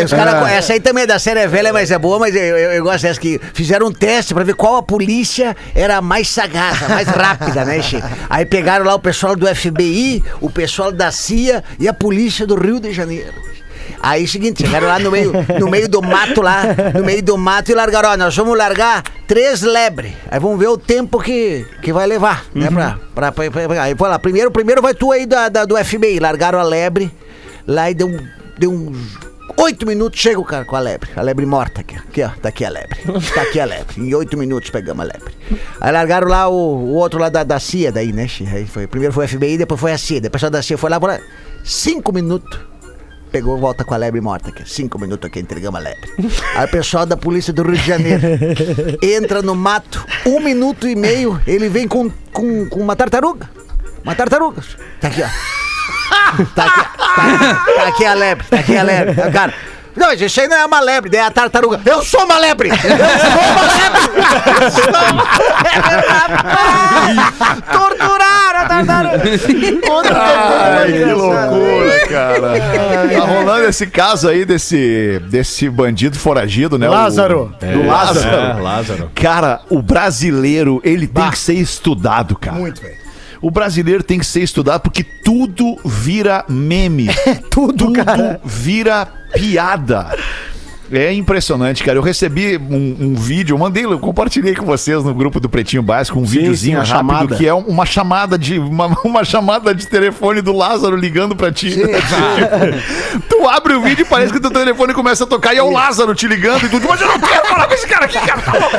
Ah, Os cara, essa aí também é da série velha, mas é boa, mas eu, eu, eu gosto dessa que fizeram um teste pra ver qual a polícia era a mais sagaz, a mais rápida, né, Che? Aí pegaram lá o pessoal do FBI, o pessoal da CIA e a polícia do Rio de Janeiro. Aí, seguinte, chegaram lá no meio, no meio do mato lá, no meio do mato e largaram, ó, nós vamos largar três lebres. Aí vamos ver o tempo que, que vai levar, né, pra, pra, pra, pra- pra- Aí foi lá, primeiro, primeiro vai tu aí da, da- do FBI, largaram a lebre, lá e deu, deu uns oito minutos, chega o cara com a lebre, a lebre morta aqui, aqui ó, tá aqui a lebre, tá aqui a lebre, em oito minutos pegamos a lebre. Aí largaram lá o, o outro lá da, da CIA daí, né, aí foi, primeiro foi o FBI, depois foi a CIA, depois pessoal da CIA foi lá, por cinco minutos, Pegou, volta com a lebre morta aqui. Cinco minutos aqui, entregamos a lebre. Aí o pessoal da polícia do Rio de Janeiro entra no mato, um minuto e meio, ele vem com, com, com uma tartaruga. Uma tartaruga. Tá aqui, ó. Tá aqui, tá, tá aqui a lebre, tá aqui a lebre. O Cara, não, gente, isso aí não é uma lebre, é a tartaruga. Eu sou uma lebre! Eu sou uma lebre! Torturaram a tartaruga! Ai, que loucura, cara. Tá rolando esse caso aí desse, desse bandido foragido, né? o- Lázaro. do Lázaro. É, Lázaro. Cara, o brasileiro, ele tem que ser estudado, cara. Muito, velho. O brasileiro tem que ser estudado porque tudo vira meme. Tudo, cara. vira piada. É impressionante, cara. Eu recebi um, um vídeo, eu mandei, eu compartilhei com vocês no grupo do Pretinho Básico um Sim, videozinho sim, a rápido chamada. que é uma chamada de uma, uma chamada de telefone do Lázaro ligando pra ti. tu abre o vídeo e parece que teu telefone começa a tocar e é o Lázaro te ligando e tu, mas eu não quero falar com esse cara aqui, cara. tá louco."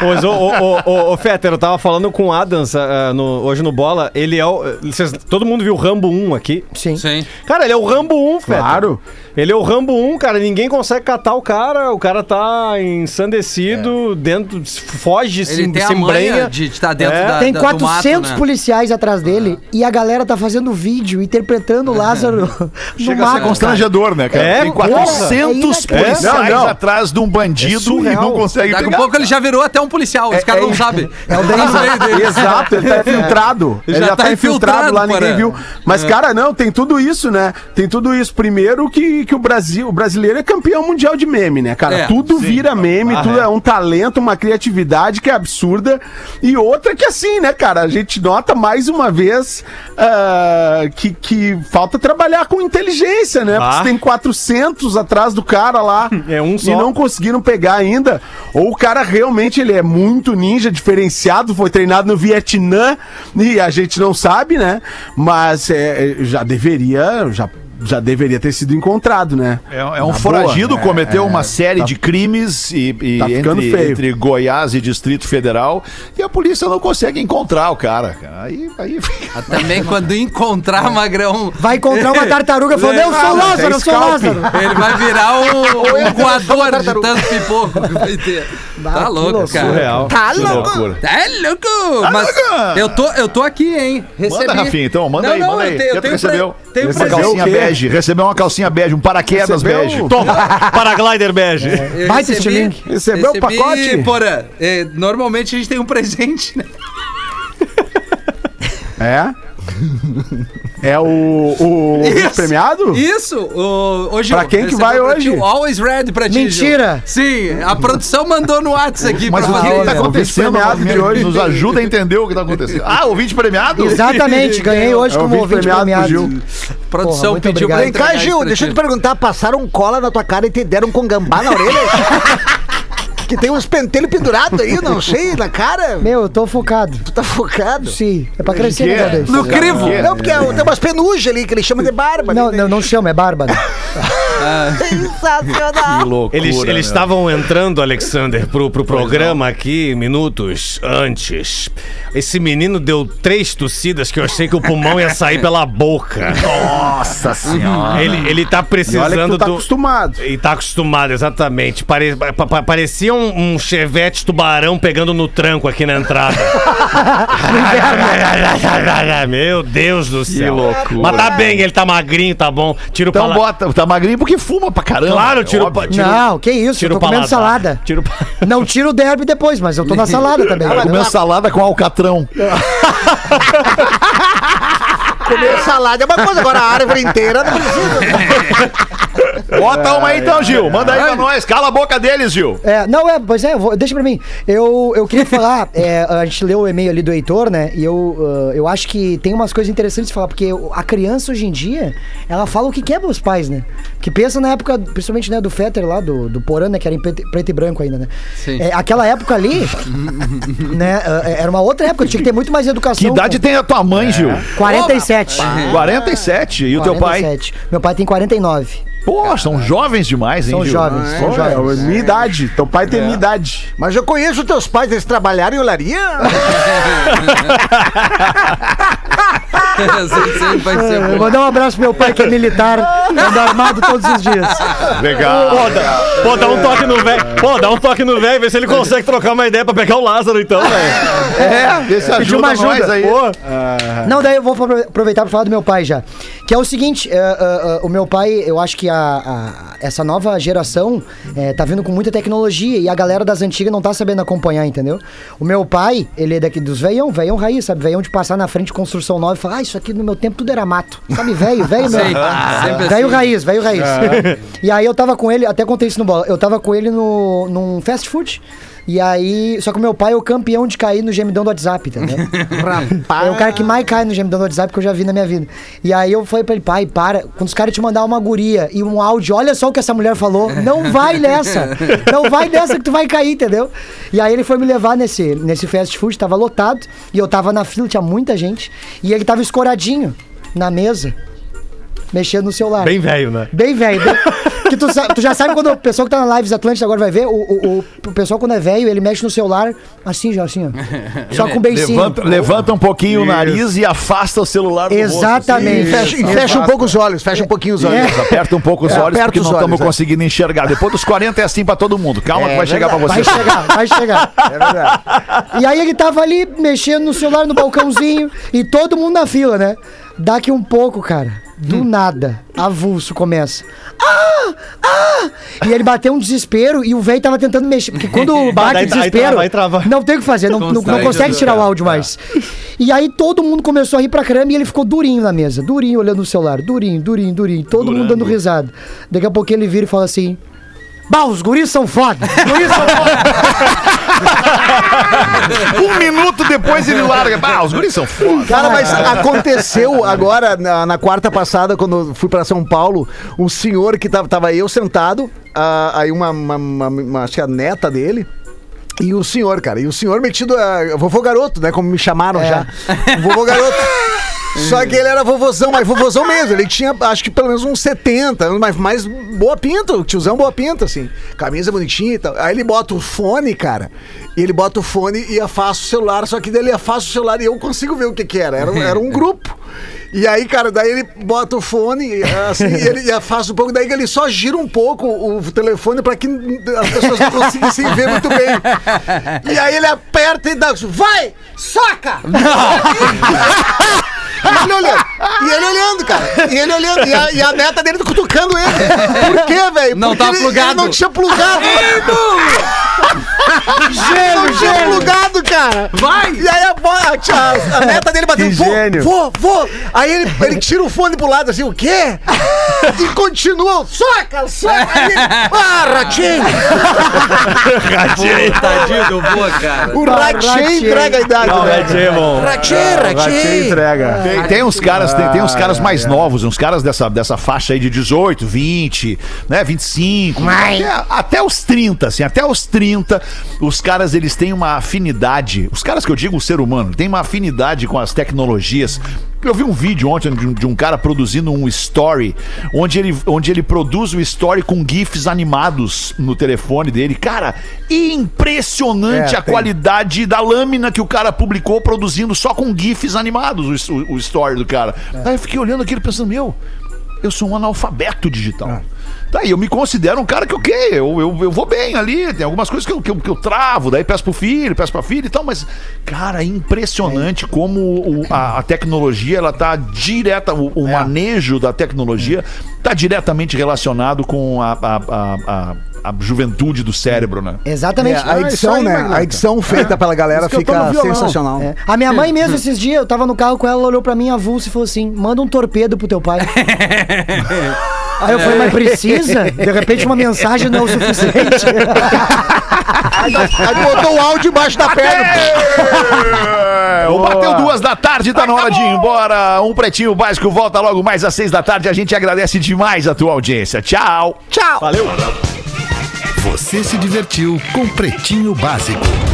Pois, ô, ô, ô, ô, Fetter, eu tava falando com o Adams ah, no- hoje no Bola. Ele é o. vocês- todo mundo viu o Rambo 1 aqui? Sim. Sim. Cara, ele é o Rambo 1, Fetter. Claro. Ele é o Rambo 1, cara. Ninguém consegue catar o cara. O cara tá ensandecido, dentro. Foge, Ele se, tem se a manha embrenha. de estar dentro É. da, Tem da- 400 do mato, né? policiais atrás dele e a galera tá fazendo vídeo, interpretando o Lázaro no Chega a ser mato. constrangedor, né, cara? É, Tem porra, 400 é policiais Não, não. atrás de um bandido É e surreal. não consegue Daqui a pegar. pouco ele já virou até um policial, os caras não sabem. É o dele. Exato, ele tá infiltrado. Ele Ele já já, tá tá infiltrado lá, ninguém viu. Mas, cara, não, tem tudo isso, né? Tem tudo isso. Primeiro que, que o Brasil, o brasileiro é campeão mundial de meme, né, cara? É, tudo vira meme, Ah, tudo é. é um talento, uma criatividade que é absurda. E outra que assim, né, cara? A gente nota mais uma vez ah, que, que falta trabalhar com inteligência, né? Porque Ah. você tem 400 atrás do cara lá É um e só. não conseguiram pegar ainda. Ou o cara realmente ele é muito ninja, diferenciado, foi treinado no Vietnã e a gente não sabe, né? Mas é, já deveria, já, já deveria ter sido encontrado, né? É, é um Na foragido, boa, é, cometeu é, uma série tá- de crimes e, e tá ficando entre, feio. entre Goiás e Distrito Federal e a polícia não consegue encontrar o cara. Aí, aí fica- Também quando encontrar Magrão. Vai encontrar uma tartaruga falando, eu sou Lázaro, eu sou o scalp. Lázaro. Ele vai virar um, um voador sou de tanto pipoco que vai ter. Tá louco, cara. Surreal. Tá que louco? Tá louco! Mas eu tô, eu tô aqui, hein? Recebi. Manda, Rafinha, então, manda Não, aí, não, manda aí. eu tenho- eu tenho tenho Uma Recebeu calcinha o quê? Bege, recebeu uma calcinha bege, um paraquedas bege. Paraglider bege. Eu Baita recebi- estilingue. Recebeu o pacote? Porã, é, normalmente a gente tem um presente, né? É? É o, o, o Isso. premiado? Isso! O, hoje Pra quem que vai hoje? always ready pra ti. Mentira. Gil. Sim, a produção mandou no WhatsApp aqui Mas pra o que, tá isso. acontecendo? premiado de hoje. Nos ajuda a entender o que tá acontecendo. Ah, ouvinte premiado? Exatamente, ganhei hoje É o como ouvinte ouvinte premiado premiado. produção Porra, muito pediu obrigado. pra Vem cá, Gil, deixa eu te perguntar, passaram cola na tua cara e te deram com gambá na orelha? que tem uns pentelhos pendurados aí, não sei, na cara? Meu, eu tô focado. Tu tá focado? Sim, é pra crescer, né, Deus? No crivo! Não, porque tem umas penugens ali que ele chama de barba. Não, né? não, não chama, é barba. né? Sensacional. Que loucura. Eles, meu. eles estavam entrando, Alexander, pro, pro programa aqui minutos antes. Esse menino deu três tossidas que eu achei que o pulmão ia sair pela boca. Nossa senhora. Ele, ele tá E olha que precisando tu tá do. acostumado. E tá acostumado, exatamente. Pare- pa- pa- parecia um, um chevette tubarão pegando no tranco aqui na entrada. Meu Deus do céu. loucura. Mas tá bem, ele tá magrinho, tá bom. Tira o Então pala- bota, tá magrinho porque fuma pra caramba. Claro, é tira o pa- tira o- Não, que isso, tira eu o tô comendo salada. Tira o pa- Não tiro o derby depois, mas eu tô na salada também. Vai comer salada com alcatrão. Comer salada é uma coisa, agora a árvore inteira não precisa. Bota uma aí então, Gil. Manda aí pra nós. Cala a boca deles, Gil. É, não, é, pois é, vou- deixa pra mim. Eu, eu queria falar, é, a gente leu o e-mail ali do Heitor, né? E eu, ah, eu acho que tem umas coisas interessantes de falar, porque a criança hoje em dia, ela fala o que quer pros pais, né? Que pensa na época, principalmente né, do Fetter lá, do, do Porã, né? Que era em preto, preto e branco ainda, né? Sim. É, aquela época ali, né? Era uma outra época, tinha que ter muito mais educação. Que idade tem a tua mãe, Gil? 47. 47. E o teu pai? 47. Meu pai tem 49. Pô, são jovens demais, hein, São Gil? jovens, são é jovens. a minha idade. Teu pai tem minha idade. Mas eu conheço teus pais, eles trabalharam em olaria? Eu bom. Vou dar um abraço pro meu pai que é militar, anda armado todos os dias. Legal. Pô, dá, pô, dá um toque no velho. Pô, dá um toque no velho, vê se ele consegue trocar uma ideia pra pegar o Lázaro, então, velho. É, vê se Pediu uma ajuda aí. Pô, Não, daí eu vou apro- aproveitar pra falar do meu pai já. Que é o seguinte, é, é, é, o meu pai, eu acho que a, a- essa nova geração é, tá vindo com muita tecnologia e a galera das antigas não tá sabendo acompanhar, entendeu? O meu pai, ele é daqui dos veião, veião raiz, sabe? Veião de passar na frente de construção nova e falar, ah, isso aqui no meu tempo tudo era mato. Sabe, velho, velho sempre Velho assim. raiz, velho raiz. E aí eu tava com ele, até contei isso no bola, eu tava com ele no, num fast food. E aí, só que o meu pai é o campeão de cair no gemidão do WhatsApp, entendeu? É o cara que mais cai no gemidão do WhatsApp que eu já vi na minha vida. E aí eu falei pra ele, pai, para. Quando os caras te mandar uma guria e um áudio, olha só o que essa mulher falou. Não vai nessa. Não vai nessa que tu vai cair, entendeu? E aí ele foi me levar nesse, nesse fast food, tava lotado. E eu tava na fila, tinha muita gente. E ele tava escoradinho na mesa, mexendo no celular. bem velho, né? Bem velho. bem- Que tu, tu já sabe quando o pessoal que tá na Lives Atlântica agora vai ver, o, o, o- o pessoal quando é velho, ele mexe no celular assim já, assim, ó. Só com beicinho. Levanta, levanta um pouquinho o nariz e afasta o celular do rosto, Exatamente. Fecha, e fecha um pouco os olhos, fecha um pouquinho os olhos. assim. Aperta um pouco os É, olhos porque os não estamos é. conseguindo enxergar. Depois dos 40 é assim pra todo mundo. Calma É que vai chegar pra você. Vai chegar, vai chegar. É verdade. E aí ele tava ali mexendo no celular no balcãozinho e todo mundo na fila, né? Daqui um pouco, cara, do Hum. nada, avulso começa. Ah! Ah! E ele bateu um desespero e o velho tava tentando mexer. Porque quando bate Daí- aí desespero, trava, aí trava. não tem o que fazer, não, não, não consegue tirar o áudio mais. E aí todo mundo começou a rir pra caramba e ele ficou durinho na mesa, durinho olhando o celular, durinho, durinho, durinho, todo mundo dando risada. Daqui a pouco ele vira e fala assim: Bah, os guris são foda! Os guris são foda! Um minuto depois ele larga. Ah, os guris são foda. Cara, mas aconteceu agora, na, na quarta passada, quando eu fui pra São Paulo, um senhor que tava, tava eu sentado, aí uma, uma, uma, uma- acho que a neta dele. E o senhor, cara, e o senhor metido a vovô garoto, né? Como me chamaram já. Vovô garoto. Só que ele era vovozão, mas vovozão mesmo. Ele tinha, acho que pelo menos uns 70, mas mais boa pinta, o tiozão boa pinta, assim. Camisa bonitinha e tal. Aí ele bota o fone, cara. E ele bota o fone e afasta o celular. Só que daí ele afasta o celular e eu consigo ver o que que era. Era, um- era um grupo. E aí, cara, daí ele bota o fone, assim, e ele afasta um pouco, daí ele só gira um pouco o telefone pra que as pessoas não conseguissem ver muito bem. E aí ele aperta e dá. Vai! Soca! E ele olhando. E ele olhando, cara. E ele olhando. E a, e a neta dele cutucando ele. Por quê, velho? Não Porque tá ele- plugado. Ele não tinha plugado. Ele não tinha plugado, cara. Vai! E aí a, a, a neta dele bateu. Gênio. vô, vô. Aí ele, ele tira o fone pro lado assim, o quê? E continua. Soca, soca. Aí ele, ah, ratinho. Tadinho do vô, cara. O ratinho entrega a idade. Não, né? é. Ratinho, Ratinho ratinho. entrega. Tem, tem uns caras, tem, tem uns caras mais novos, uns caras dessa, dessa faixa aí de 18, 20, né, 25, até, até os 30, assim, até os 30, os caras eles têm uma afinidade, os caras que eu digo o ser humano, tem uma afinidade com as tecnologias. Eu vi um vídeo ontem de um, de um cara produzindo um story, onde ele, onde ele produz o story com GIFs animados no telefone dele. Cara, impressionante É, a tem. qualidade da lâmina que o cara publicou produzindo só com GIFs animados o, o- o story do cara. Aí eu fiquei olhando aquilo pensando, meu, eu sou um analfabeto digital. Tá aí, eu me considero um cara que, ok, eu, eu, eu vou bem ali, tem algumas coisas que eu, que, eu, que eu travo, daí peço pro filho, peço pra filha e tal, mas, cara, é impressionante como o- a, a tecnologia, ela tá direta, o, o manejo da tecnologia tá diretamente relacionado com a, a, a, a- a juventude do cérebro, né? Exatamente. É, a edição, Ah, né? Magnata. A edição feita pela galera fica sensacional. É. A minha mãe mesmo, esses dias, eu tava no carro com ela, ela olhou pra mim avulso e falou assim: manda um torpedo pro teu pai. Aí eu falei, mas precisa? De repente uma mensagem não é o suficiente. Aí botou o áudio embaixo da perna. É, o Bateu duas da tarde, tá na hora de ir embora. Um pretinho básico volta logo mais às seis da tarde. A gente agradece demais a tua audiência. Tchau. Tchau. Valeu. Você se divertiu com Pretinho Básico.